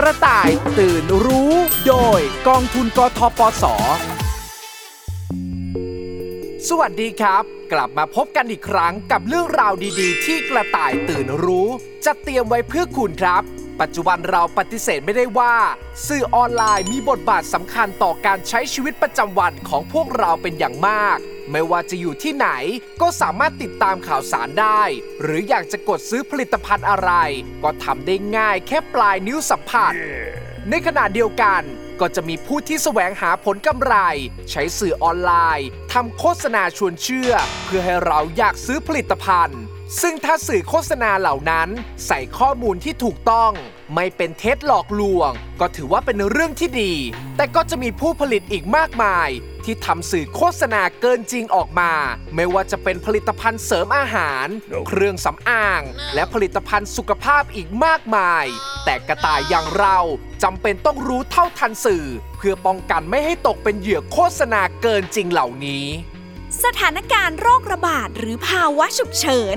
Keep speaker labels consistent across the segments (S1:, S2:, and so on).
S1: กระต่ายตื่นรู้ โดยกองทุนกทปส สวัสดีครับ กลับมาพบกันอีกครั้งกับเรื่องราวดีๆ ที่กระต่ายตื่นรู้ จะเตรียมไว้เพื่อคุณครับ ปัจจุบันเราปฏิเสธไม่ได้ว่า สื่อออนไลน์มีบทบาทสำคัญต่อการใช้ชีวิตประจำวันของพวกเราเป็นอย่างมาก ไม่ว่าจะอยู่ที่ไหนก็สามารถติดตามข่าวสารได้ หรืออยากจะกดซื้อผลิตภัณฑ์อะไร ก็ทำได้ง่ายแค่ปลายนิ้วสัมผัส ในขณะเดียวกันก็จะมีผู้ที่แสวงหาผลกำไร ใช้สื่อออนไลน์ทำโฆษณาชวนเชื่อ เพื่อให้เราอยากซื้อผลิตภัณฑ์ ซึ่งถ้าสื่อโฆษณาเหล่านั้น ใส่ข้อมูลที่ถูกต้อง ไม่เป็นเท็จหลอกลวง ก็ถือว่าเป็นเรื่องที่ดี แต่ก็จะมีผู้ผลิตอีกมากมาย ที่ทำสื่อโฆษณาเกินจริงออกมา ไม่ว่าจะเป็นผลิตภัณฑ์เสริมอาหาร เครื่องสำอาง และผลิตภัณฑ์สุขภาพอีกมากมาย แต่กระต่ายอย่างเราจำเป็นต้องรู้เท่าทันสื่อ เพื่อป้องกันไม่ให้ตกเป็นเหยื่อโฆษณาเกินจริงเหล่านี้
S2: สถานการณ์โรคระบาดหรือภาวะฉุกเฉิน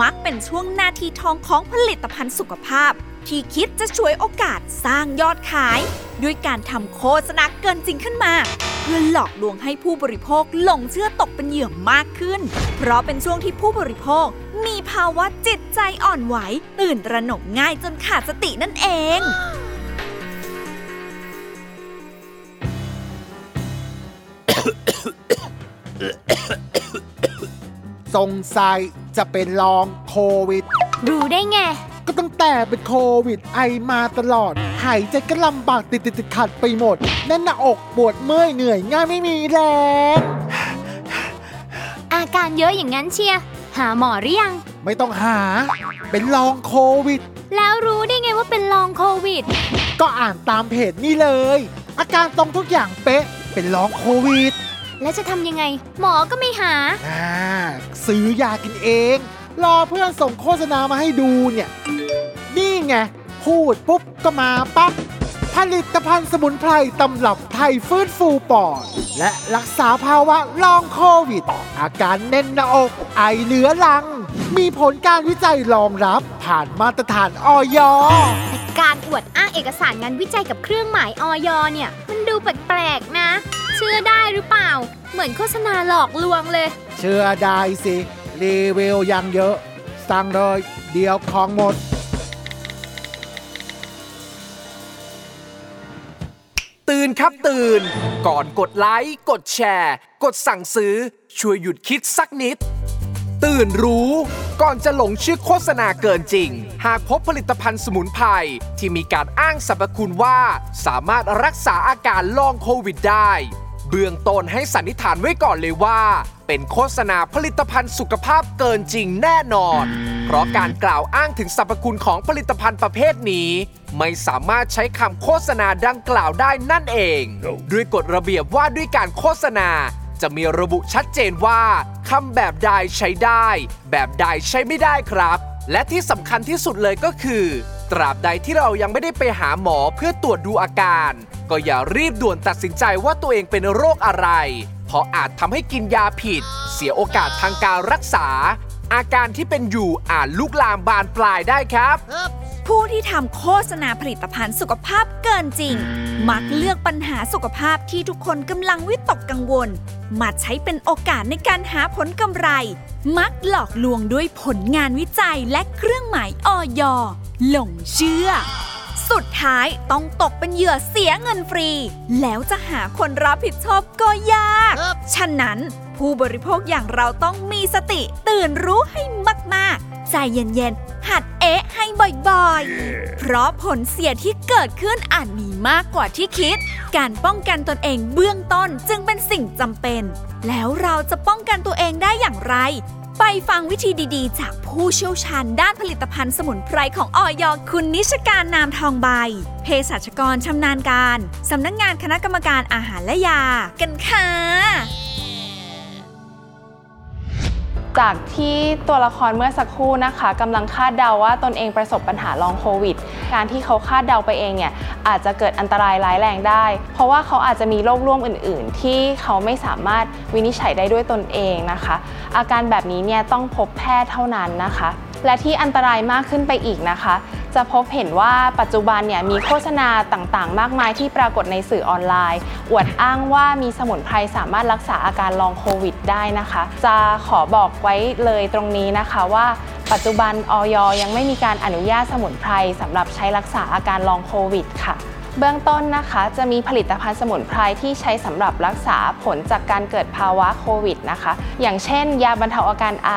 S2: มักเป็นช่วงนาทีทองของผลิตภัณฑ์สุขภาพ ที่คิดจะช่วยโอกาสสร้างยอดขาย ด้วยการทำโฆษณาเกินจริงขึ้นมา เพื่อหลอกลวงให้ผู้บริโภคหลงเชื่อตกเป็นเหยื่อมากขึ้น เพราะเป็นช่วงที่ผู้บริโภคมีภาวะจิตใจอ่อนไหว ตื่นตระหนกง่ายจนขาดสตินั่นเอง
S3: สงสัยจะเป็นลองโควิด
S4: รู้ได้ไง
S3: ก็ตั้งแต่เป็นโควิดไอมาตลอด หายใจก็ลำบากติดติดติดขัดไปหมด แน่นหน้าอกปวดเมื่อยเหนื่อยง่ายไม่มีแรง
S4: อาการเยอะอย่างนั้นเชียร์หาหมอหรือยัง
S3: ไม่ต้องหา เป็นลองโควิด
S4: แล้วรู้ได้ไงว่าเป็นลองโควิด
S3: ก็อ่านตามเพจนี่เลย อาการตรงทุกอย่างเป๊ะ เป็นลองโควิด
S4: แล้วจะทำยังไง หมอก็ไม่หา
S3: อ่าซื้อยากินเอง รอเพื่อนส่งโฆษณามาให้ดูเนี่ยนี่ ไง พูดปุ๊บก็มาปั๊บผลิตภัณฑ์สมุนไพรตำรับไทยฟื้นฟูปอด และรักษาภาวะลองโควิด อาการแน่นหน้าอก ไอเหลือหลัง มีผลการวิจัยรองรับผ่านมาตรฐานออย
S4: แต่การอวดอ้างเอกสารงานวิจัยกับเครื่องหมายออยเนี่ย มันดูแปลกๆนะ เชื่อได้หรือเปล่า เหมือนโฆษณาหลอกลวงเลย
S3: เชื่อได้สิ รีวิวยังเยอะ สั่งเลย เดี๋ยวของหมด
S1: ตื่นครับตื่น ก่อนกดไลค์ กดแชร์ กดสั่งซื้อ ช่วยหยุดคิดสักนิด ตื่นรู้ ก่อนจะหลงเชื่อโฆษณาเกินจริง หากพบผลิตภัณฑ์สมุนไพรที่มีการอ้างสรรพคุณว่า สามารถรักษาอาการลองโควิดได้ เบื้องต้นให้สันนิษฐานไว้ก่อนเลยว่า เป็นโฆษณาผลิตภัณฑ์สุขภาพเกินจริงแน่นอน เพราะการกล่าวอ้างถึงสรรพคุณของผลิตภัณฑ์ประเภทนี้ ไม่สามารถใช้คำโฆษณาดังกล่าวได้นั่นเอง ด้วยกฎระเบียบว่าด้วยการโฆษณา จะมีระบุชัดเจนว่าคำแบบใดใช้ได้ แบบใดใช้ไม่ได้ครับ และที่สำคัญที่สุดเลยก็คือ ตราบใดที่เรายังไม่ได้ไปหาหมอเพื่อตรวจดูอาการ ก็อย่ารีบด่วนตัดสินใจว่าตัวเองเป็นโรคอะไร เพราะอาจทำให้กินยาผิด เสียโอกาสทางการรักษา อาการที่เป็นอยู่อาจลุกลามบานปลายได้ครับ
S2: ผู้ที่ทำโฆษณาผลิตภัณฑ์สุขภาพเกินจริง มักเลือกปัญหาสุขภาพที่ทุกคนกำลังวิตกกังวล มาใช้เป็นโอกาสในการหาผลกำไร มักหลอกลวงด้วยผลงานวิจัยและเครื่องหมายออยหลงเชื่อ สุดท้ายต้องตกเป็นเหยื่อเสียเงินฟรี แล้วจะหาคนรับผิดชอบก็ยาก ฉะนั้นผู้บริโภคอย่างเราต้องมีสติตื่นรู้ให้มากๆ ใจเย็นๆ หัดเอ๊ะให้บ่อยๆ เพราะผลเสียที่เกิดขึ้นอาจมีมากกว่าที่คิด การป้องกันตนเองเบื้องต้นจึงเป็นสิ่งจำเป็น แล้วเราจะป้องกันตัวเองได้อย่างไร ไปฟังวิธีดีๆ จากผู้เชี่ยวชาญด้านผลิตภัณฑ์สมุนไพรของออยคุณนิชการนามทองใบ เภสัชกรชำนาญการ สำนักงงานคณะกรรมการอาหารและยา กันค่ะ
S5: จากที่ตัวละครเมื่อสักครู่นะคะกำลังคาดเดาว่าตนเองประสบปัญหาลองโควิด การที่เขาคาดเดาไปเองเนี่ยอาจจะเกิดอันตรายร้ายแรงได้ เพราะว่าเขาอาจจะมีโรคร่วมอื่น ๆ ที่เขาไม่สามารถวินิจฉัยได้ด้วยตนเองนะคะ อาการแบบนี้เนี่ยต้องพบแพทย์เท่านั้นนะคะ และที่อันตรายมากขึ้นไปอีกนะคะ จะพบเห็นว่าปัจจุบันเนี่ยมีโฆษณาต่างๆ มากมายที่ปรากฏในสื่อออนไลน์ อวดอ้างว่ามีสมุนไพรสามารถรักษาอาการลองโควิด ได้นะคะ จะขอบอกไว้เลยตรงนี้นะคะว่าปัจจุบันออยยังไม่มีการอนุญาตสมุนไพรสำหรับใช้รักษาอาการลองโควิดค่ะ เบื้องต้นนะคะจะมีผลิตภัณฑ์สมุนไพรที่ใช้สำหรับรักษาผลจากการเกิดภาวะโควิดนะคะ อย่างเช่น ยาบรรเทาอาการไอ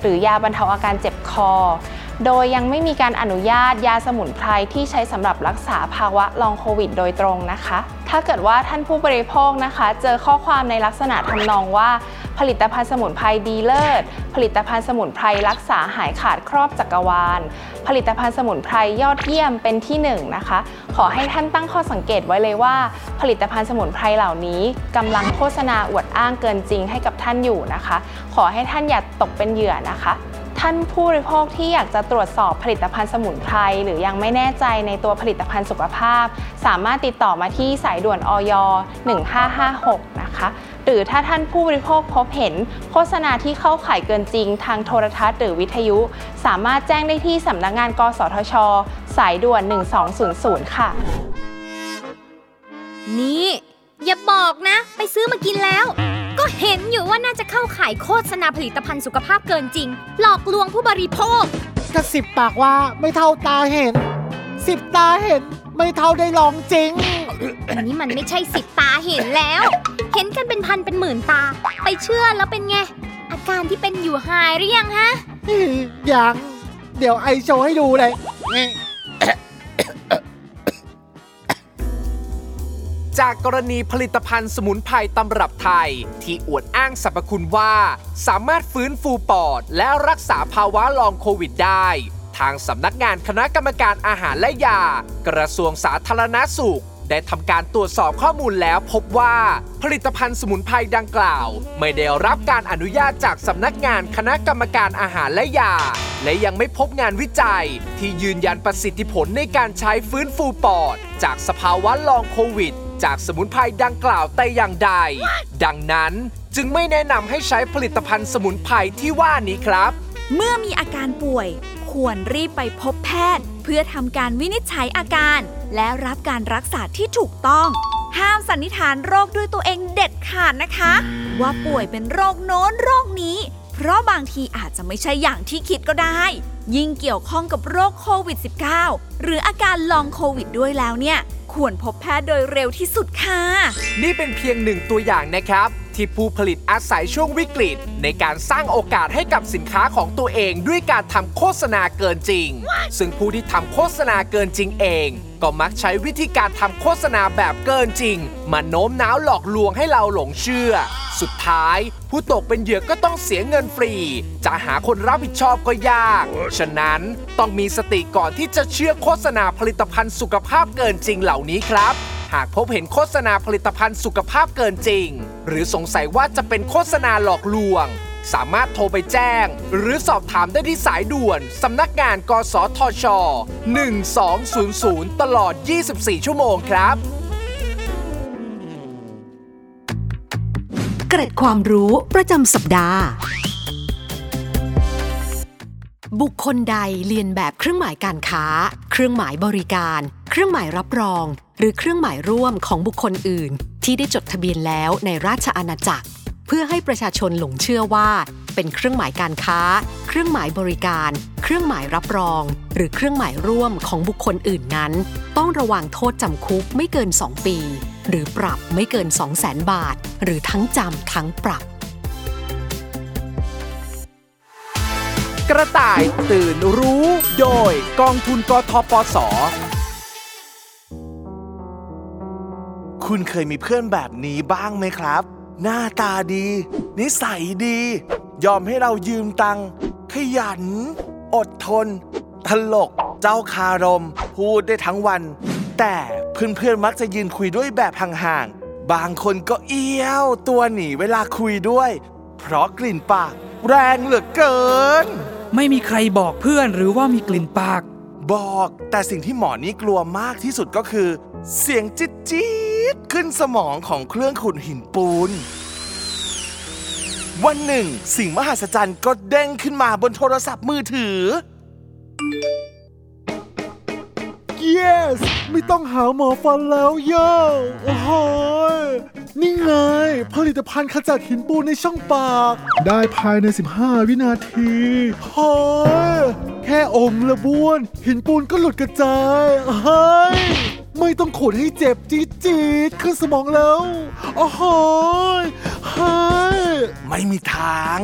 S5: หรือยาบรรเทาอาการเจ็บคอ โดยยังไม่มีการอนุญาตยาสมุนไพรที่ใช้สำหรับรักษาภาวะลองโควิดโดยตรงนะคะ ถ้าเกิดว่าท่านผู้บริโภคนะคะ เจอข้อความในลักษณะทำนองว่า ผลิตภัณฑ์สมุนไพรดีเลิศ ผลิตภัณฑ์สมุนไพรรักษาหายขาดครอบจักรวาล ผลิตภัณฑ์สมุนไพรยอดเยี่ยมเป็นที่หนึ่งนะคะ ขอให้ท่านตั้งข้อสังเกตไว้เลยว่า ผลิตภัณฑ์สมุนไพรเหล่านี้กำลังโฆษณาอวดอ้างเกินจริงให้กับท่านอยู่นะคะ ขอให้ท่านอย่าตกเป็นเหยื่อนะคะ ท่านผู้บริโภคที่อยากจะตรวจสอบผลิตภัณฑ์สมุนไพรหรือยังไม่แน่ใจในตัวผลิตภัณฑ์สุขภาพ สามารถติดต่อมาที่สายด่วนอย1556 นะคะ หรือถ้าท่านผู้บริโภคพบเห็นโฆษณาที่เข้าข่ายเกินจริง ทางโทรทัศน์หรือวิทยุ สามารถแจ้งได้ที่สำนักงาน กสทช สายด่วน 1200 ค่ะ
S4: นี่ อย่าบอกนะ ไปซื้อมากินแล้ว ก็เห็นอยู่ว่าน่าจะเข้าขายโฆษณาผลิตภัณฑ์สุขภาพเกินจริง หลอกลวงผู้บริโภค
S3: กระสิบปากว่าไม่เท่าตาเห็น สิบตาเห็นไม่เท่าได้ลองจริง
S4: อันนี้มันไม่ใช่สิบตาเห็นแล้ว เห็นกันเป็นพันเป็นหมื่นตา ไปเชื่อแล้วเป็นไง อาการที่เป็นอยู่หายหรือยังฮะ
S3: ยัง เดี๋ยวไอโชว์ให้ดูเลย
S1: จากกรณีผลิตภัณฑ์สมุนไพรตำรับไทย ที่อวดอ้างสรรพคุณว่า สามารถฟื้นฟูปอด และรักษาภาวะลองโควิดได้ ทางสำนักงานคณะกรรมการอาหารและยา กระทรวงสาธารณสุขได้ทำการตรวจสอบข้อมูลแล้วพบว่า ผลิตภัณฑ์สมุนไพรดังกล่าว ไม่ได้รับการอนุญาตจากสำนักงานคณะกรรมการอาหารและยา และยังไม่พบงานวิจัย ที่ยืนยันประสิทธิผลในการใช้ฟื้นฟูปอด จากสภาวะลองโควิด จากสมุนไพรดังกล่าวแต่อย่างใด ดังนั้นจึงไม่แนะนำให้ใช้ผลิตภัณฑ์สมุนไพรที่ว่านี้ครับ
S2: เมื่อมีอาการป่วย ควรรีบไปพบแพทย์ เพื่อทำการวินิจฉัยอาการ และรับการรักษาที่ถูกต้อง ห้ามสันนิษฐานโรคด้วยตัวเองเด็ดขาดนะคะ ว่าป่วยเป็นโรคโน้นโรคนี้ เพราะบางทีอาจจะไม่ใช่อย่างที่คิดก็ได้ ยิ่งเกี่ยวข้องกับโรคโควิด -19 หรืออาการลองโควิดด้วยแล้วเนี่ย ควรพบแพทย์โดยเร็วที่สุดค่ะ
S1: นี่เป็นเพียงหนึ่งตัวอย่างนะครับ ที่ผู้ผลิตอาศัยช่วงวิกฤต ในการสร้างโอกาสให้กับสินค้าของตัวเองด้วยการทำโฆษณาเกินจริง ซึ่งผู้ที่ทำโฆษณาเกินจริงเอง ก็มักใช้วิธีการทำโฆษณาแบบเกินจริง มาโน้มน้าวหลอกลวงให้เราหลงเชื่อ สุดท้าย ผู้ตกเป็นเหยื่อก็ต้องเสียเงินฟรี จะหาคนรับผิดชอบก็ยาก ฉะนั้นต้องมีสติก่อนที่จะเชื่อโฆษณาผลิตภัณฑ์สุขภาพเกินจริงเหล่านี้ครับหากพบเห็นโฆษณาผลิตภัณฑ์สุขภาพเกินจริง หรือสงสัยว่าจะเป็นโฆษณาหลอกลวง สามารถโทรไปแจ้ง หรือสอบถามได้ที่สายด่วน สำนักงานกสทช 1200 ตลอด 24 ชั่วโมงครับ
S6: เกร็ดความรู้ประจำสัปดาห์ บุคคลใดเรียนแบบเครื่องหมายการค้า เครื่องหมายบริการ เครื่องหมายรับรอง หรือเครื่องหมายร่วมของบุคคลอื่น ที่ได้จดทะเบียนแล้วในราชอาณาจักร พื่อให้ประชาชนหลงเชื่อว่า เป็นเครื่องหมายการค้า เครื่องหมายบริการ เครื่องหมายรับรอง หรือเครื่องหมายร่วมของบุคคลอื่นนั้น ต้องระวังโทษจำคุกไม่เกิน 2 ปี หรือปรับไม่เกิน 2 0 0 0 0 0 บาท หรือทั้งจำทั้งปรับ
S1: กระต่ายตื่นรู้ โดยกองทุนกทปส
S7: คุณเคยมีเพื่อนแบบนี้บ้างไหมครับ หน้าตาดี นิสัยดี ยอมให้เรายืมตังค์ขยัน อดทน ตลก เจ้าคารม พูดได้ทั้งวัน แต่เพื่อนๆมักจะยืนคุยด้วยแบบห่างๆ บางคนก็เอี้ยวตัวหนีเวลาคุยด้วย เพราะกลิ่นปากแรงเหลือเกิน
S8: ไม่มีใครบอกเพื่อนหรือว่ามีกลิ่นปาก
S7: บอก แต่สิ่งที่หมอนี่กลัวมากที่สุดก็คือ เสียงจิ๊ดจี๊ดขึ้นสมองของเครื่องขุดหินปูน วันหนึ่ง สิ่งมหัศจรรย์ก็เด้งขึ้นมาบนโทรศัพท์มือถือ
S3: yes ไม่ต้องหาหมอฟันแล้วโย่โอ้โหนี่ไง ผลิตภัณฑ์ขจัดหินปูนในช่องปาก ได้ภายใน 15 วินาทีโอ้ยแค่อมละบ้วน หินปูนก็หลุดกระจายเฮ้ย ไม่ต้องขูดให้เจ็บจี๊ดจี๊ดๆขึ้นสมองแล้วโอ้โหเฮ้ย
S7: ไม่มีทาง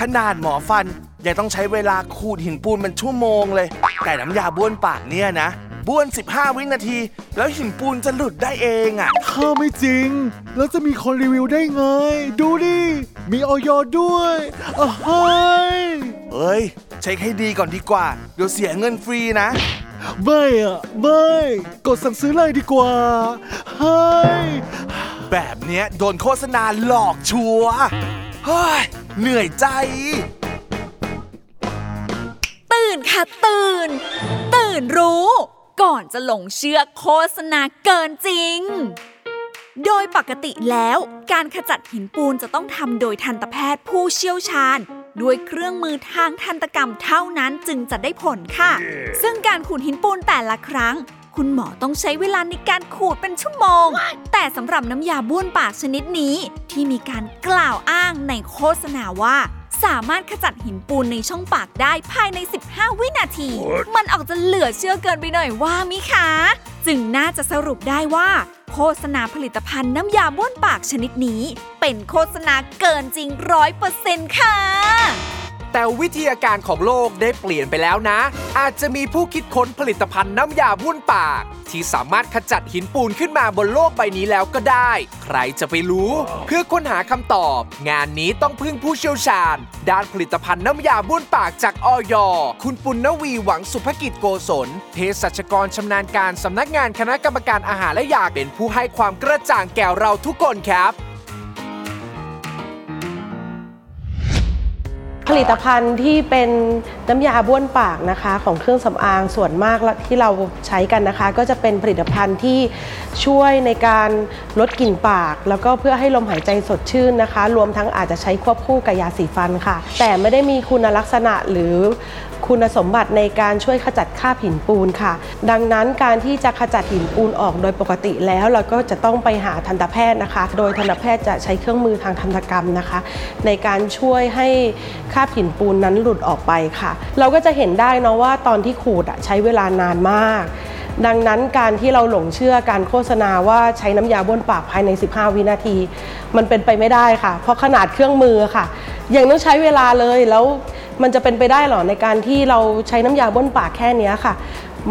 S7: ขนาดหมอฟันยังต้องใช้เวลาขูดหินปูนเป็นชั่วโมงเลย แต่น้ำยาบ้วนปากเนี่ยนะ บ้วน 15 วินาที แล้วหินปูนจะหลุดได้เองอะ่ะ
S3: ถ้าไม่จริง แล้วจะมีคนรีวิวได้ไง ดูดิ มีออยด้วยอ้าวเฮ้ย
S7: เอ้ย เช็คให้ดีก่อนดีกว่า เดี๋ยวเสียเงินฟรีนะ
S3: ไม่อะไม่กดสั่งซื้อเลยดีกว่าเฮ้ย
S7: แบบเนี้ยโดนโฆษณาหลอกชัวร์เฮ้ยเหนื่อยใจ
S2: ตื่นค่ะตื่น ตื่นรู้ ก่อนจะหลงเชื่อโฆษณาเกินจริง โดยปกติแล้ว การขจัดหินปูนจะต้องทำโดยทันตแพทย์ผู้เชี่ยวชาญ ด้วยเครื่องมือทางทันตกรรมเท่านั้นจึงจะได้ผลค่ะ ซึ่งการขูดหินปูนแต่ละครั้ง คุณหมอต้องใช้เวลาในการขูดเป็นชั่วโมง แต่สำหรับน้ำยาบ้วนปากชนิดนี้ ที่มีการกล่าวอ้างในโฆษณาว่าสามารถขจัดหินปูนในช่องปากได้ภายใน 15 วินาที มันออกจะเหลือเชื่อเกินไปหน่อยว่ามิคะ จึงน่าจะสรุปได้ว่า โฆษณาผลิตภัณฑ์น้ำยาบ้วนปากชนิดนี้ เป็นโฆษณาเกินจริงร้อยเปอร์เซ็นต์ค่ะ
S1: แต่วิทยาการของโลกได้เปลี่ยนไปแล้วนะ อาจจะมีผู้คิดค้นผลิตภัณฑ์น้ำยาบ้วนปาก ที่สามารถขจัดหินปูนขึ้นมาบนโลกใบนี้แล้วก็ได้ ใครจะไปรู้ เพื่อค้นหาคำตอบ งานนี้ต้องพึ่งผู้เชี่ยวชาญ ด้านผลิตภัณฑ์น้ำยาบ้วนปากจากออยคุณปุณณวีหวังสุภกิจโกศลเภสัชกรชำนาญการสำนักงานคณะกรรมการอาหารและยาเป็นผู้ให้ความกระจ่างแก่เราทุกคนครับ
S9: ผลิตภัณฑ์ที่เป็นน้ำยาบ้วนปากนะคะ ของเครื่องสำอางส่วนมากที่เราใช้กันนะคะ ก็จะเป็นผลิตภัณฑ์ที่ช่วยในการลดกลิ่นปาก แล้วก็เพื่อให้ลมหายใจสดชื่นนะคะ รวมทั้งอาจจะใช้ควบคู่กับยาสีฟันค่ะ แต่ไม่ได้มีคุณลักษณะหรือ คุณสมบัติในการช่วยขจัดคราบหินปูนค่ะ ดังนั้นการที่จะขจัดหินปูนออกโดยปกติแล้ว เราก็จะต้องไปหาทันตแพทย์นะคะ โดยทันตแพทย์จะใช้เครื่องมือทางทันตกรรมนะคะ ในการช่วยให้คราบหินปูนนั้นหลุดออกไปค่ะ เราก็จะเห็นได้เนาะว่าตอนที่ขูดใช้เวลานานมากดังนั้นการที่เราหลงเชื่อการโฆษณาว่าใช้น้ำยาบ้วนปากภายใน 15 วินาที มันเป็นไปไม่ได้ค่ะ เพราะขนาดเครื่องมือค่ะ ยังต้องใช้เวลาเลยแล้ว มันจะเป็นไปได้หรอในการที่เราใช้น้ำยาบ้วนปากแค่นี้ค่ะ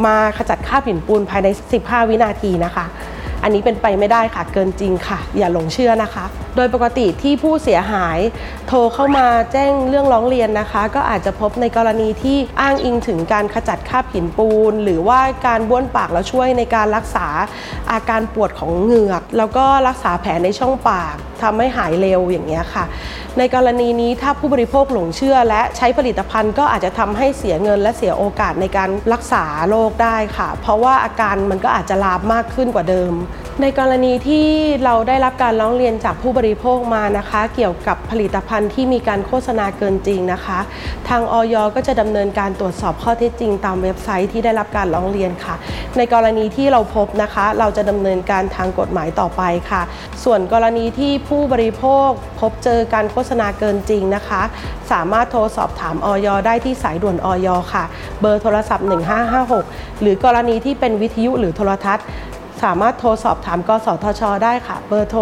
S9: มาขจัดคราบหินปูนภายใน 15 วินาทีนะคะ อันนี้เป็นไปไม่ได้ค่ะเกินจริงค่ะ อย่าหลงเชื่อนะคะ โดยปกติที่ผู้เสียหายโทรเข้ามาแจ้งเรื่องร้องเรียนนะคะ ก็อาจจะพบในกรณีที่อ้างอิงถึงการขจัดคราบหินปูน หรือว่าการบ้วนปากแล้วช่วยในการรักษาอาการปวดของเหงือก แล้วก็รักษาแผลในช่องปากทำให้หายเร็วอย่างนี้ยค่ะ ในกรณีนี้ถ้าผู้บริโภคหลงเชื่อ และใช้ผลิตภัณฑ์ก็อาจจะทำให้เสียเงินและเสียโอกาสในการรักษาโรคได้ค่ะ เพราะว่าอาการมันก็อาจจะลามมากขึ้นกว่าเดิมในกรณีที่เราได้รับการร้องเรียนจากผู้บริโภคมานะคะ เกี่ยวกับผลิตภัณฑ์ที่มีการโฆษณาเกินจริงนะคะ ทางออยก็จะดำเนินการตรวจสอบข้อเท็จจริง ตามเว็บไซต์ที่ได้รับการร้องเรียนค่ะ ในกรณีที่เราพบนะคะ เราจะดำเนินการทางกฎหมายต่อไปค่ะ ส่วนกรณีที่ผู้บริโภคพบเจอการโฆษณาเกินจริงนะคะ สามารถโทรสอบถามออยได้ที่สายด่วนออยค่ะ เบอร์โทรศัพท์ 1556 หรือกรณีที่เป็นวิทยุหรือโทรทัศน์ สามารถโทรสอบถามกสทช ได้ค่ะ เบอร์โทร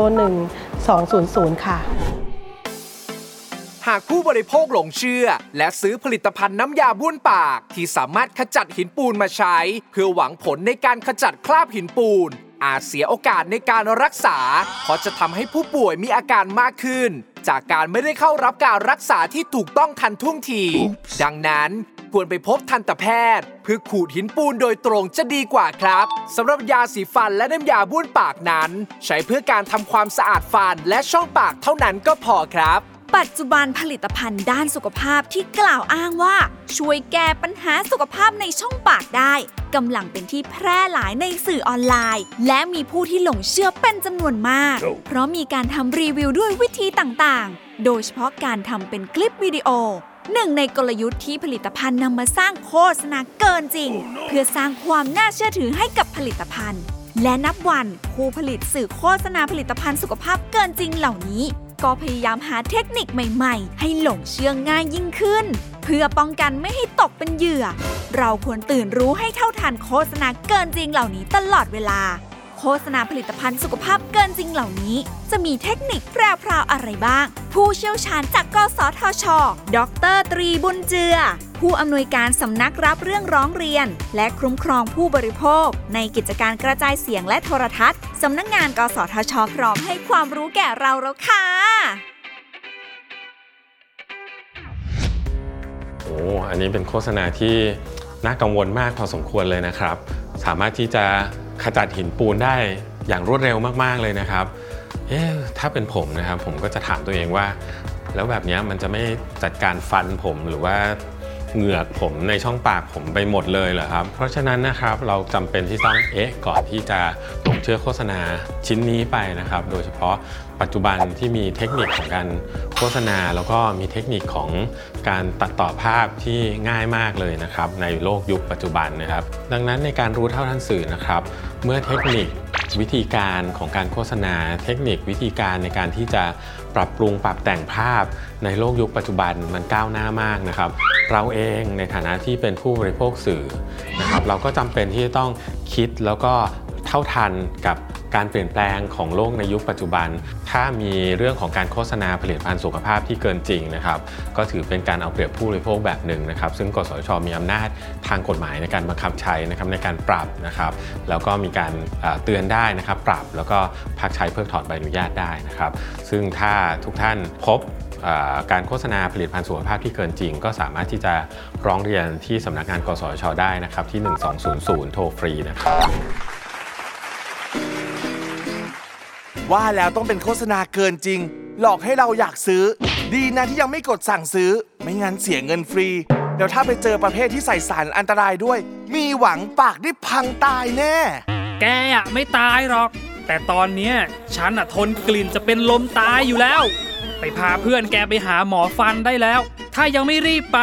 S9: 1200 ค่ะ
S1: หากผู้บริโภคหลงเชื่อ และซื้อผลิตภัณฑ์น้ำยาบ้วนปาก ที่สามารถขจัดหินปูนมาใช้ เพื่อหวังผลในการขจัดคราบหินปูน อาจเสียโอกาสในการรักษา เพราะจะทำให้ผู้ป่วยมีอาการมากขึ้น จากการไม่ได้เข้ารับการรักษาที่ถูกต้องทันท่วงที ดังนั้น ควรไปพบทันตแพทย์ เพื่อขูดหินปูนโดยตรงจะดีกว่าครับสำหรับยาสีฟันและน้ำยาบ้วนปากนั้น ใช้เพื่อการทำความสะอาดฟันและช่องปากเท่านั้นก็พอครับ
S2: ปัจจุบันผลิตภัณฑ์ด้านสุขภาพที่กล่าวอ้างว่า ช่วยแก้ปัญหาสุขภาพในช่องปากได้กำลังเป็นที่แพร่หลายในสื่อออนไลน์ และมีผู้ที่หลงเชื่อเป็นจำนวนมาก เพราะมีการทำรีวิวด้วยวิธีต่างๆ โดยเฉพาะการทำเป็นคลิปวิดีโอ หนึ่งในกลยุทธ์ที่ผลิตภัณฑ์นำมาสร้างโฆษณาเกินจริง เพื่อสร้างความน่าเชื่อถือให้กับผลิตภัณฑ์ และนับวันผู้ผลิตสื่อโฆษณาผลิตภัณฑ์สุขภาพเกินจริงเหล่านี้ ก็พยายามหาเทคนิคใหม่ๆ ให้หลงเชื่อง่ายยิ่งขึ้น เพื่อป้องกันไม่ให้ตกเป็นเหยื่อ เราควรตื่นรู้ให้เท่าทันโฆษณาเกินจริงเหล่านี้ตลอดเวลาโฆษณาผลิตภัณฑ์สุขภาพเกินจริงเหล่านี้ จะมีเทคนิคแพรวๆอะไรบ้าง ผู้เชี่ยวชาญจากกสทช ดรตรีบุญเจือ ผู้อำนวยการสำนักรับเรื่องร้องเรียน และคุ้มครองผู้บริโภค ในกิจการกระจายเสียงและโทรทัศน์สำนักงงาน กสทช พร้อมให้ความรู้แก่เราแล้วค่ะ
S10: โอ้อันนี้เป็นโฆษณาที่น่ากังวลมากพอสมควรเลยนะครับ สามารถที่จะ ขจัดหินปูนได้อย่างรวดเร็วมากๆเลยนะครับเอ๊ะถ้าเป็นผมนะครับผมก็จะถามตัวเองว่า แล้วแบบนี้มันจะไม่จัดการฟันผมหรือว่า เหงือกผมในช่องปากผมไปหมดเลยเหรอครับ เพราะฉะนั้นนะครับเราจำเป็นที่ต้องเอ๊ะก่อนที่จะลงเชื่อโฆษณาชิ้นนี้ไปนะครับ โดยเฉพาะปัจจุบันที่มีเทคนิคของการโฆษณา แล้วก็มีเทคนิคของการตัดต่อภาพที่ง่ายมากเลยนะครับ ในโลกยุคปัจจุบันนะครับ ดังนั้นในการรู้เท่าทันสื่อนะครับ เมื่อเทคนิควิธีการของการโฆษณา เทคนิควิธีการในการที่จะ ปรับปรุงปรับแต่งภาพในโลกยุคปัจจุบันมันก้าวหน้ามากนะครับ เราเองในฐานะที่เป็นผู้บริโภคสื่อนะครับเราก็จำเป็นที่จะต้องคิดแล้วก็เท่าทันกับ การเปลี่ยนแปลงของโลกในยุคปัจจุบัน ถ้ามีเรื่องของการโฆษณาผลิตภัณฑ์สุขภาพที่เกินจริงนะครับ ก็ถือเป็นการเอาเปรียบผู้บริโภคแบบหนึ่งนะครับ ซึ่งกสชมีอำนาจทางกฎหมายในการบังคับใช้นะครับในการปรับนะครับ แล้วก็มีการเตือนได้นะครับ ปรับแล้วก็พักใช้เพิกถอนใบอนุญาตได้นะครับ ซึ่งถ้าทุกท่านพบการโฆษณาผลิตภัณฑ์สุขภาพที่เกินจริง ก็สามารถที่จะร้องเรียนที่สำนักงานกสชได้นะครับที่ 1200 โทรฟรีนะครับ
S7: ว่าแล้วต้องเป็นโฆษณาเกินจริง หลอกให้เราอยากซื้อ ดีนะที่ยังไม่กดสั่งซื้อ ไม่งั้นเสียเงินฟรี เดี๋ยวถ้าไปเจอประเภทที่ใส่สารอันตรายด้วย มีหวังปากได้พังตายแน่
S8: แกอะไม่ตายหรอก แต่ตอนเนี้ยฉันอะทนกลิ่นจะเป็นลมตายอยู่แล้ว ไปพาเพื่อนแกไปหาหมอฟันได้แล้ว ถ้ายังไม่รีบไป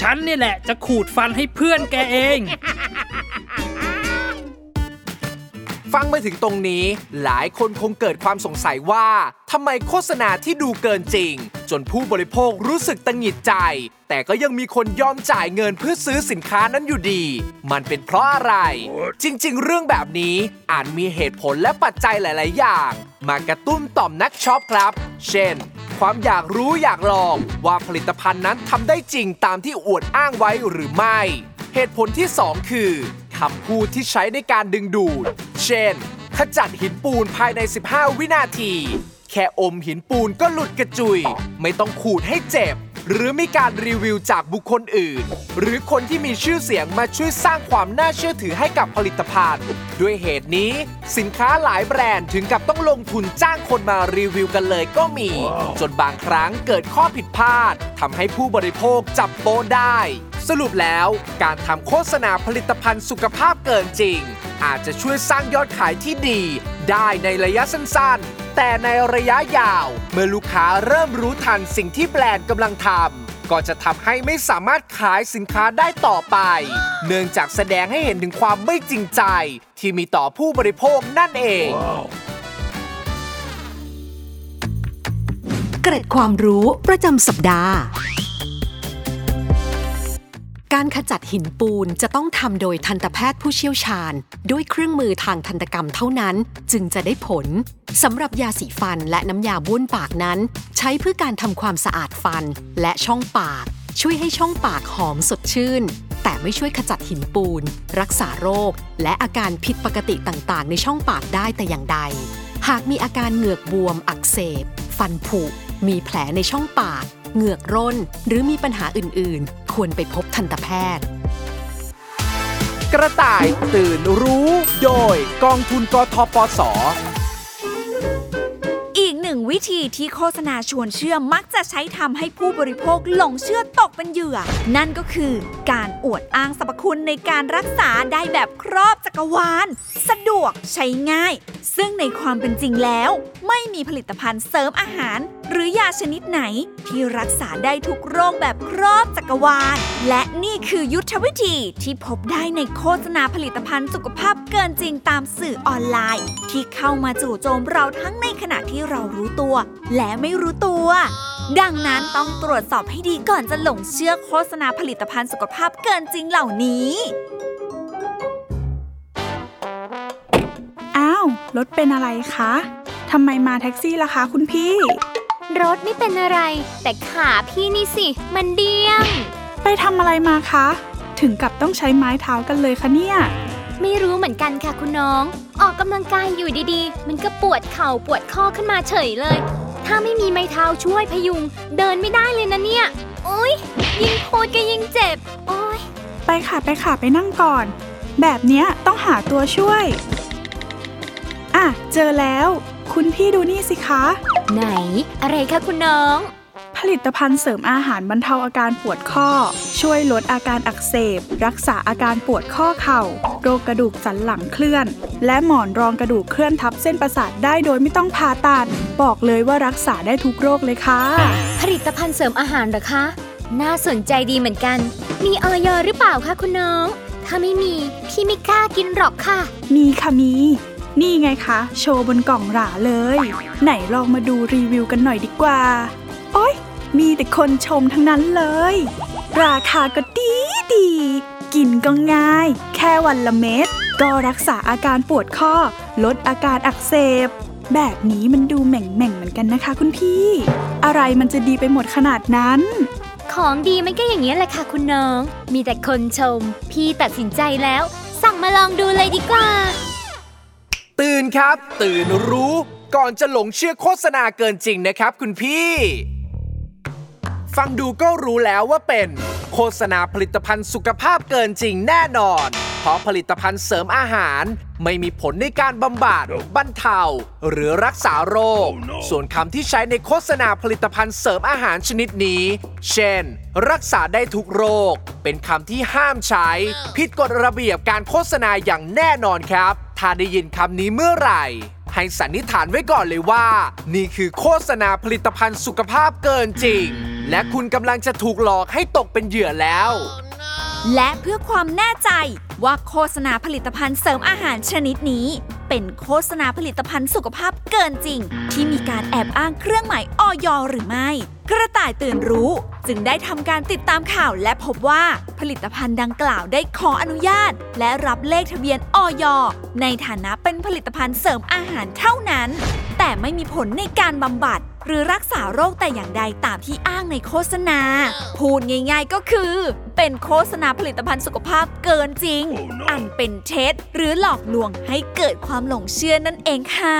S8: ฉันนี่แหละจะขูดฟันให้เพื่อนแกเอง
S1: ฟังมาถึงตรงนี้ หลายคนคงเกิดความสงสัยว่าทำไมโฆษณาที่ดูเกินจริง จนผู้บริโภครู้สึกตังหงิดใจ แต่ก็ยังมีคนยอมจ่ายเงินเพื่อซื้อสินค้านั้นอยู่ดี มันเป็นเพราะอะไร จริง ๆ เรื่องแบบนี้อาจมีเหตุผลและปัจจัยหลาย ๆ อย่าง มากระตุ้นต่อมนักช็อปครับ เช่น ความอยากรู้อยากลอง ว่าผลิตภัณฑ์นั้นทำได้จริงตามที่อวดอ้างไว้หรือไม่ เหตุผลที่ 2 คือ คำพูดที่ใช้ในการดึงดูด เช่น ขจัดหินปูนภายใน 15 วินาที แค่อมหินปูนก็หลุดกระจุย ไม่ต้องขูดให้เจ็บ หรือมีการรีวิวจากบุคคลอื่น หรือคนที่มีชื่อเสียงมาช่วยสร้างความน่าเชื่อถือให้กับผลิตภัณฑ์ ด้วยเหตุนี้ สินค้าหลายแบรนด์ถึงกับต้องลงทุนจ้างคนมารีวิวกันเลยก็มี จนบางครั้งเกิดข้อผิดพลาดทำให้ผู้บริโภคจับโป๊ได้ สรุปแล้ว การทำโฆษณาผลิตภัณฑ์สุขภาพเกินจริง อาจจะช่วยสร้างยอดขายที่ดี ได้ในระยะสั้นๆ แต่ในระยะยาว เมื่อลูกค้าเริ่มรู้ทันสิ่งที่แบรนด์กำลังทำก็จะทำให้ไม่สามารถขายสินค้าได้ต่อไป เนื่องจากแสดงให้เห็นถึงความไม่จริงใจ ที่มีต่อผู้บริโภคนั่นเอง
S6: เกร็ดความรู้ประจำสัปดาห์ การขจัดหินปูนจะต้องทำโดยทันตแพทย์ผู้เชี่ยวชาญ ด้วยเครื่องมือทางทันตกรรมเท่านั้น จึงจะได้ผลสำหรับยาสีฟันและน้ำยาบ้วนปากนั้น ใช้เพื่อการทำความสะอาดฟันและช่องปาก ช่วยให้ช่องปากหอมสดชื่น แต่ไม่ช่วยขจัดหินปูน รักษาโรค และอาการผิดปกติต่างๆ ในช่องปากได้แต่อย่างใด หากมีอาการเหงือกบวมอักเสบ ฟันผุมีแผลในช่องปาก เหงือกร่น หรือมีปัญหาอื่นๆ ควรไปพบทันตแพทย์
S1: กระต่ายตื่นรู้ โดยกองทุนกทปส
S2: อ งวิธีที่โฆษณาชวนเชื่อมักจะใช้ทำให้ผู้บริโภคหลงเชื่อตกเป็นเหยื่อ นั่นก็คือการอวดอ้างสรรพคุณในการรักษาได้แบบครอบจักรวาล สะดวกใช้ง่าย ซึ่งในความเป็นจริงแล้ว ไม่มีผลิตภัณฑ์เสริมอาหาร หรือยาชนิดไหน ที่รักษาได้ทุกโรคแบบครอบจักรวาล และนี่คือยุทธวิธีที่พบได้ในโฆษณาผลิตภัณฑ์สุขภาพเกินจริงตามสื่อออนไลน์ ที่เข้ามาจู่โจมเราทั้งในขณะที่เรารู้ตัว และไม่รู้ตัว ดังนั้นต้องตรวจสอบให้ดีก่อนจะหลงเชื่อโฆษณาผลิตภัณฑ์สุขภาพเกินจริงเหล่านี้
S11: อ้าว รถเป็นอะไรคะทำไมมาแท็กซี่ล่ะคะคุณพี่
S4: รถไม่เป็นอะไร แต่ขาพี่นี่สิ มันเดี้ยง
S11: ไปทำอะไรมาคะ ถึงกับต้องใช้ไม้เท้ากันเลยคะเนี่ย
S4: ไม่รู้เหมือนกันค่ะคุณน้อง ออกกำลังกายอยู่ดีๆ มันก็ปวดเข่าปวดข้อขึ้นมาเฉยเลย ถ้าไม่มีไม้เท้าช่วยพยุง เดินไม่ได้เลยนะเนี่ย โอ๊ยยิ่งพูดก็ยิ่งเจ็บ โอ๊ย
S11: ไปค่ะไปค่ะไปนั่งก่อน แบบเนี้ยต้องหาตัวช่วย อะ เจอแล้ว คุณพี่ดูนี่สิคะ
S4: ไหนอะไรคะคุณน้อง
S11: ผลิตภัณฑ์เสริมอาหารบรรเทาอาการปวดข้อ ช่วยลดอาการอักเสบ รักษาอาการปวดข้อเข่า โรคกระดูกสันหลังเคลื่อน และหมอนรองกระดูกเคลื่อนทับเส้นประสาทได้โดยไม่ต้องผ่าตัด บอกเลยว่ารักษาได้ทุกโรคเลยค่ะ
S4: ผลิตภัณฑ์เสริมอาหารเหรอคะ น่าสนใจดีเหมือนกัน มีออยหรือเปล่าคะคุณน้อง ถ้าไม่มีพี่ไม่กล้ากินหรอกค่ะ
S11: มีค่ะมีนี่ไงคะ โชว์บนกล่องหราเลย ไหนลองมาดูรีวิวกันหน่อยดีกว่า โอ๊ย มีแต่คนชมทั้งนั้นเลย ราคาก็ดีดี กินก็ง่าย แค่วันละเม็ด ก็รักษาอาการปวดข้อ ลดอาการอักเสบ แบบนี้มันดูแหม่งแม่งๆเหมือนกันนะคะคุณพี่ อะไรมันจะดีไปหมดขนาดนั้น
S4: ของดีมันก็อย่างนี้ยแหละค่ะคุณน้อง มีแต่คนชม พี่ตัดสินใจแล้ว สั่งมาลองดูเลยดีกว่า
S1: ตื่นครับ ตื่นรู้ ก่อนจะหลงเชื่อโฆษณาเกินจริงนะครับคุณพี่ ฟังดูก็รู้แล้วว่าเป็น โฆษณาผลิตภัณฑ์สุขภาพเกินจริงแน่นอน เพราะผลิตภัณฑ์เสริมอาหาร ไม่มีผลในการบำบัดบรรเทา หรือรักษาโรค ส่วนคำที่ใช้ในโฆษณาผลิตภัณฑ์เสริมอาหารชนิดนี้ เช่น รักษาได้ทุกโรค เป็นคำที่ห้ามใช้ ผิดกฎระเบียบการโฆษณาอย่างแน่นอนครับ ถ้าได้ยินคำนี้เมื่อไหร่ให้สันนิษฐานไว้ก่อนเลยว่า นี่คือโฆษณาผลิตภัณฑ์สุขภาพเกินจริง และคุณกำลังจะถูกหลอกให้ตกเป็นเหยื่อแล้ว
S2: และเพื่อความแน่ใจว่าโฆษณาผลิตภัณฑ์เสริมอาหารชนิดนี้ เป็นโฆษณาผลิตภัณฑ์สุขภาพเกินจริง ที่มีการแอบอ้างเครื่องหมายออยหรือไม่ กระต่ายตื่นรู้ จึงได้ทำการติดตามข่าวและพบว่าผลิตภัณฑ์ดังกล่าวได้ขออนุญาต และรับเลขทะเบียนออยในฐานะเป็นผลิตภัณฑ์เสริมอาหารเท่านั้น แต่ไม่มีผลในการบำบัด หรือรักษาโรคแต่อย่างใดตามที่อ้างในโฆษณา พูดง่าย ๆก็คือ เป็นโฆษณาผลิตภัณฑ์สุขภาพเกินจริง อันเป็นเท็จหรือหลอกลวงให้เกิดความหลงเชื่อนั่นเองค่ะ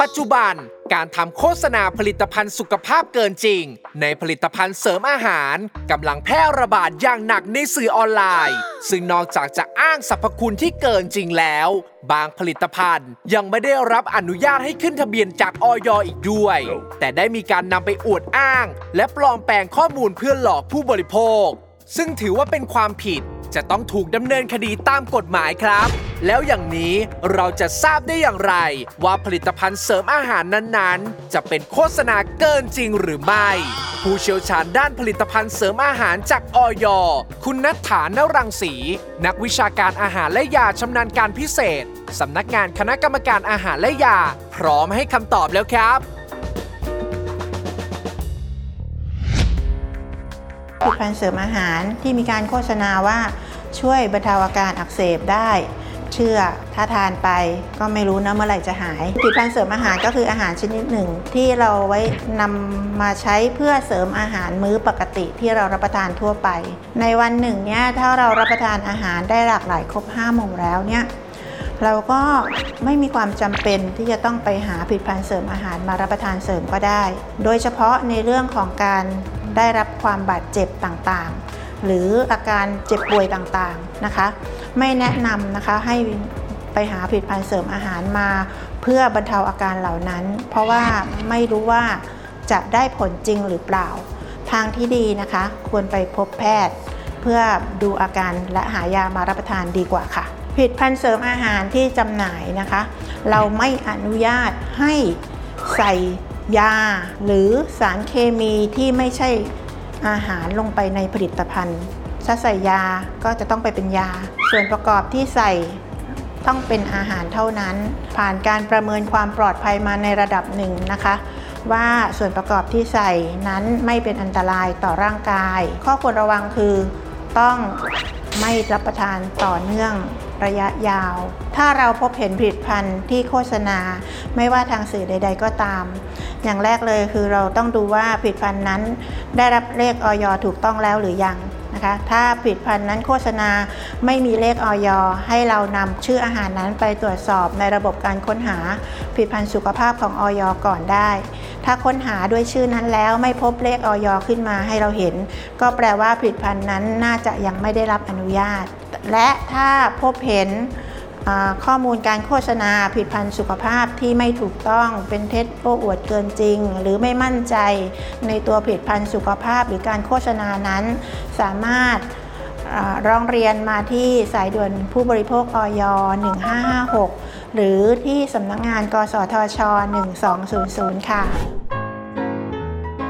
S1: ปัจจุบันการทำโฆษณาผลิตภัณฑ์สุขภาพเกินจริง ในผลิตภัณฑ์เสริมอาหารกำลังแพร่ระบาดอย่างหนักในสื่อออนไลน์ ซึ่งนอกจากจะอ้างสรรพคุณที่เกินจริงแล้ว บางผลิตภัณฑ์ยังไม่ได้รับอนุญาตให้ขึ้นทะเบียนจากออยอีกด้วย แต่ได้มีการนำไปอวดอ้าง และปลอมแปลงข้อมูลเพื่อหลอกผู้บริโภค ซึ่งถือว่าเป็นความผิด จะต้องถูกดำเนินคดีตามกฎหมายครับ แล้วอย่างนี้เราจะทราบได้อย่างไร ว่าผลิตภัณฑ์เสริมอาหารนั้นๆ จะเป็นโฆษณาเกินจริงหรือไม่ ผู้เชี่ยวชาญด้านผลิตภัณฑ์เสริมอาหารจากออยคุณนัทฐานรังสีนักวิชาการอาหารและยาชำนาญการพิเศษสำนักงานคณะกรรมการอาหารและยา พร้อมให้คำตอบแล้วครับ
S12: ผลิตภัณฑ์เสริมอาหารที่มีการโฆษณาว่าช่วยบรรเทาอาการอักเสบได้ เชื่อถ้าทานไปก็ไม่รู้นะเมื่อไหร่จะหายผลิตภัณฑ์เสริมอาหารก็คืออาหารชนิดหนึ่ง ที่เราไว้นำมาใช้เพื่อเสริมอาหารมื้อปกติที่เรารับประทานทั่วไป ในวันหนึ่งเนี่ยถ้าเรารับประทานอาหารได้หลากหลายครบ5โมงแล้วเนี่ยเราก็ไม่มีความจำเป็นที่จะต้องไปหาผลิตภัณฑ์เสริมอาหารมารับประทานเสริมก็ได้ โดยเฉพาะในเรื่องของการ ได้รับความบาดเจ็บต่างๆ หรืออาการเจ็บป่วยต่างๆนะคะ ไม่แนะนำนะคะให้ไปหาผลิตภัณฑ์เสริมอาหารมา เพื่อบรรเทาอาการเหล่านั้น เพราะว่าไม่รู้ว่าจะได้ผลจริงหรือเปล่า ทางที่ดีนะคะ ควรไปพบแพทย์ เพื่อดูอาการและหายามารับประทานดีกว่าค่ะผลิตภัณฑ์เสริมอาหารที่จำหน่ายนะคะ เราไม่อนุญาตให้ใส่ ยา หรือสารเคมีที่ไม่ใช่อาหารลงไปในผลิตภัณฑ์ ถ้าใส่ยาก็จะต้องไปเป็นยา ส่วนประกอบที่ใส่ต้องเป็นอาหารเท่านั้น ผ่านการประเมินความปลอดภัยมาในระดับหนึ่งนะคะ ว่าส่วนประกอบที่ใส่นั้นไม่เป็นอันตรายต่อร่างกาย ข้อควรระวังคือต้องไม่รับประทานต่อเนื่อง ระยะยาว ถ้าเราพบเห็นผลิตภัณฑ์ที่โฆษณา ไม่ว่าทางสื่อใด ๆ ก็ตาม อย่างแรกเลยคือเราต้องดูว่าผลิตภัณฑ์นั้น ได้รับเลขออยถูกต้องแล้วหรือยังนะคะถ้าผลิตภัณฑ์นั้นโฆษณาไม่มีเลขออยให้เรานำชื่ออาหารนั้นไปตรวจสอบในระบบการค้นหาผลิตภัณฑ์สุขภาพของออยก่อนได้ ถ้าค้นหาด้วยชื่อนั้นแล้วไม่พบเลขออยขึ้นมาให้เราเห็น ก็แปลว่าผลิตภัณฑ์นั้นน่าจะยังไม่ได้รับอนุญาต และถ้าพบเห็นข้อมูลการโฆษณาผลิตภัณฑ์สุขภาพที่ไม่ถูกต้องเป็นเท็จโอ้อวดเกินจริง หรือไม่มั่นใจในตัวผลิตภัณฑ์สุขภาพหรือการโฆษณานั้น สามารถร้องเรียนมาที่สายด่วนผู้บริโภคออย1556 หรือที่สำนักงงาน กสทช 1200 ค่ะ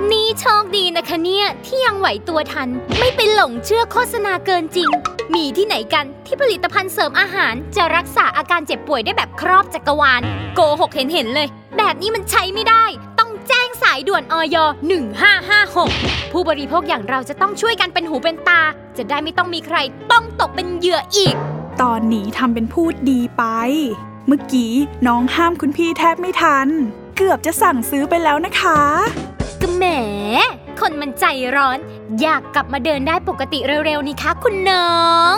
S4: นี่โชคดีนะคะเนี่ย ที่ยังไหวตัวทัน ไม่ไปหลงเชื่อโฆษณาเกินจริง มีที่ไหนกันที่ผลิตภัณฑ์เสริมอาหาร จะรักษาอาการเจ็บป่วยได้แบบครอบจักรวาล โกหกเห็นเห็นเลย แบบนี้มันใช้ไม่ได้ ต้องแจ้งสายด่วนออย1556 ผู้บริโภคอย่างเราจะต้องช่วยกันเป็นหูเป็นตา จะได้ไม่ต้องมีใครต้องตกเป็นเหยื่ออีก
S11: ตอนนี้ทำเป็นพูดดีไป เมื่อกี้น้องห้ามคุณพี่แทบไม่ทัน เกือบจะสั่งซื้อไปแล้วนะคะ
S4: ก็แหม คนมันใจร้อน อยากกลับมาเดินได้ปกติเร็วๆนี่คะคุณน้อง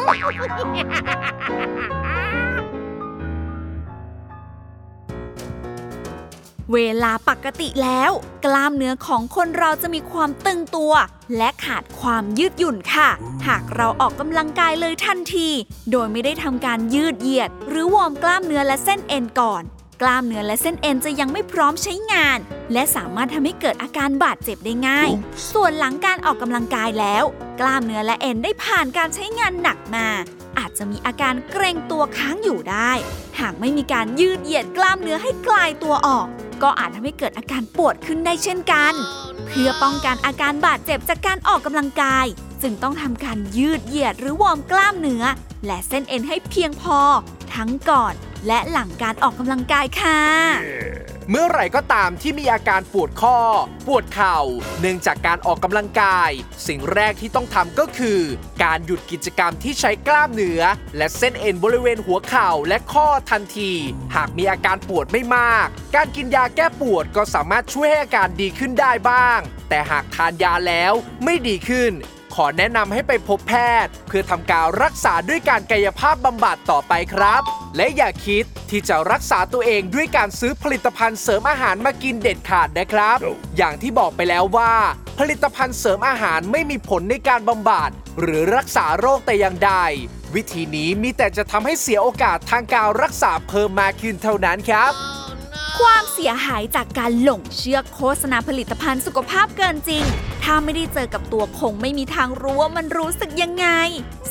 S2: เวลาปกติแล้ว กล้ามเนื้อของคนเราจะมีความตึงตัว และขาดความยืดหยุ่นค่ะ หากเราออกกำลังกายเลยทันที โดยไม่ได้ทำการยืดเหยียด หรือวอร์มกล้ามเนื้อและเส้นเอ็นก่อน กล้ามเนื้อและเส้นเอ็นจะยังไม่พร้อมใช้งาน และสามารถทำให้เกิดอาการบาดเจ็บได้ง่าย ส่วนหลังการออกกำลังกายแล้ว กล้ามเนื้อและเอ็นได้ผ่านการใช้งานหนักมา อาจจะมีอาการเกร็งตัวค้างอยู่ได้ หากไม่มีการยืดเหยียดกล้ามเนื้อให้คลายตัวออก ก็อาจทำให้เกิดอาการปวดขึ้นได้เช่นกัน เพื่อป้องกันอาการบาดเจ็บจากการออกกำลังกาย จึงต้องทำการยืดเหยียดหรือวอร์มกล้ามเนื้อและเส้นเอ็นให้เพียงพอ ทั้งก่อน และหลังการออกกำลังกายค่ะ
S1: เมื่อไหร่ก็ตามที่มีอาการปวดข้อ ปวดเข่า เนื่องจากการออกกำลังกาย สิ่งแรกที่ต้องทำก็คือ การหยุดกิจกรรมที่ใช้กล้ามเนื้อ และเส้นเอ็นบริเวณหัวเข่าและข้อทันที หากมีอาการปวดไม่มาก การกินยาแก้ปวดก็สามารถช่วยให้อาการดีขึ้นได้บ้าง แต่หากทานยาแล้วไม่ดีขึ้น ขอแนะนำให้ไปพบแพทย์ เพื่อทำการรักษาด้วยการกายภาพบำบัดต่อไปครับ และอย่าคิดที่จะรักษาตัวเองด้วยการซื้อผลิตภัณฑ์เสริมอาหารมากินเด็ดขาดนะครับ อย่างที่บอกไปแล้วว่า ผลิตภัณฑ์เสริมอาหารไม่มีผลในการบำบัดหรือรักษาโรคแต่อย่างใด วิธีนี้มีแต่จะทำให้เสียโอกาสทางการรักษาเพิ่มมากขึ้นเท่านั้นครับ
S2: ความเสียหายจากการหลงเชื่อโฆษณาผลิตภัณฑ์สุขภาพเกินจริง ถ้าไม่ได้เจอกับตัวคงไม่มีทางรู้ว่ามันรู้สึกยังไง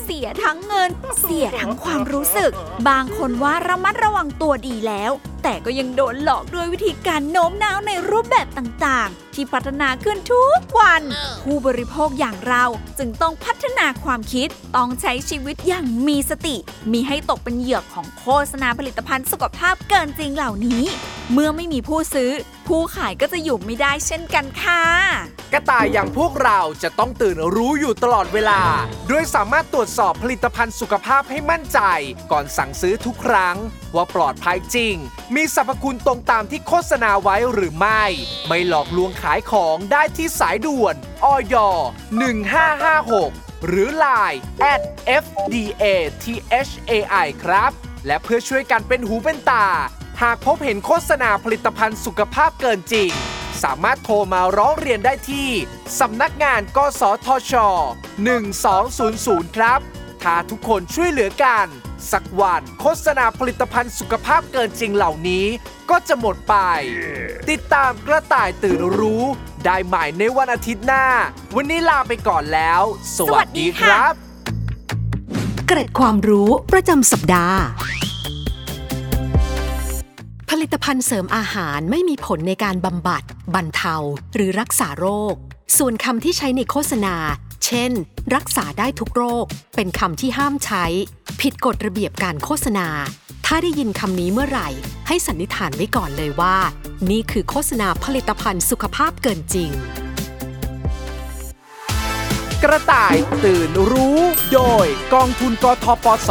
S2: เสียทั้งเงิน เสียทั้งความรู้สึก บางคนว่าระมัดระวังตัวดีแล้ว แต่ก็ยังโดนหลอกด้วยวิธีการโน้มน้าวในรูปแบบต่างๆที่พัฒนาขึ้นทุกวัน ผู้บริโภคอย่างเราจึงต้องพัฒนาความคิด ต้องใช้ชีวิตอย่างมีสติ มีให้ตกเป็นเหยื่อของโฆษณาผลิตภัณฑ์สุขภาพเกินจริงเหล่านี้ เมื่อไม่มีผู้ซื้อ ผู้ขายก็จะอยู่ไม่ได้เช่นกันค่ะ
S1: กระต่ายอย่างพวกเราจะต้องตื่นรู้อยู่ตลอดเวลาโดยสามารถตรวจสอบผลิตภัณฑ์สุขภาพให้มั่นใจ ก่อนสั่งซื้อทุกครั้ง ว่าปลอดภัยจริง มีสรรพคุณตรงตามที่โฆษณาไว้หรือไม่ ไม่หลอกลวงขายของได้ที่สายด่วนอย1556 หรือ Line at fda thai ครับ และเพื่อช่วยกันเป็นหูเป็นตา หากพบเห็นโฆษณาผลิตภัณฑ์สุขภาพเกินจริง สามารถโทรมาร้องเรียนได้ที่ สำนักงานกสทช 1200 ครับ ถ้าทุกคนช่วยเหลือกัน สักวันโฆษณาผลิตภัณฑ์สุขภาพเกินจริงเหล่านี้ ก็จะหมดไป ติดตามกระต่ายตื่นรู้ ได้ใหม่ในวันอาทิตย์หน้า วันนี้ลาไปก่อนแล้ว สวัสดีครับ
S6: เกร็ดความรู้ประจำสัปดาห์ ผลิตภัณฑ์เสริมอาหารไม่มีผลในการบำบัด บรรเทา หรือรักษาโรค ส่วนคำที่ใช้ในโฆษณา เช่น รักษาได้ทุกโรค เป็นคำที่ห้ามใช้ ผิดกฎระเบียบการโฆษณา ถ้าได้ยินคำนี้เมื่อไหร่ ให้สันนิษฐานไว้ก่อนเลยว่า นี่คือโฆษณาผลิตภัณฑ์สุขภาพเกินจริง
S1: กระต่ายตื่นรู้ โดยกองทุนกทปส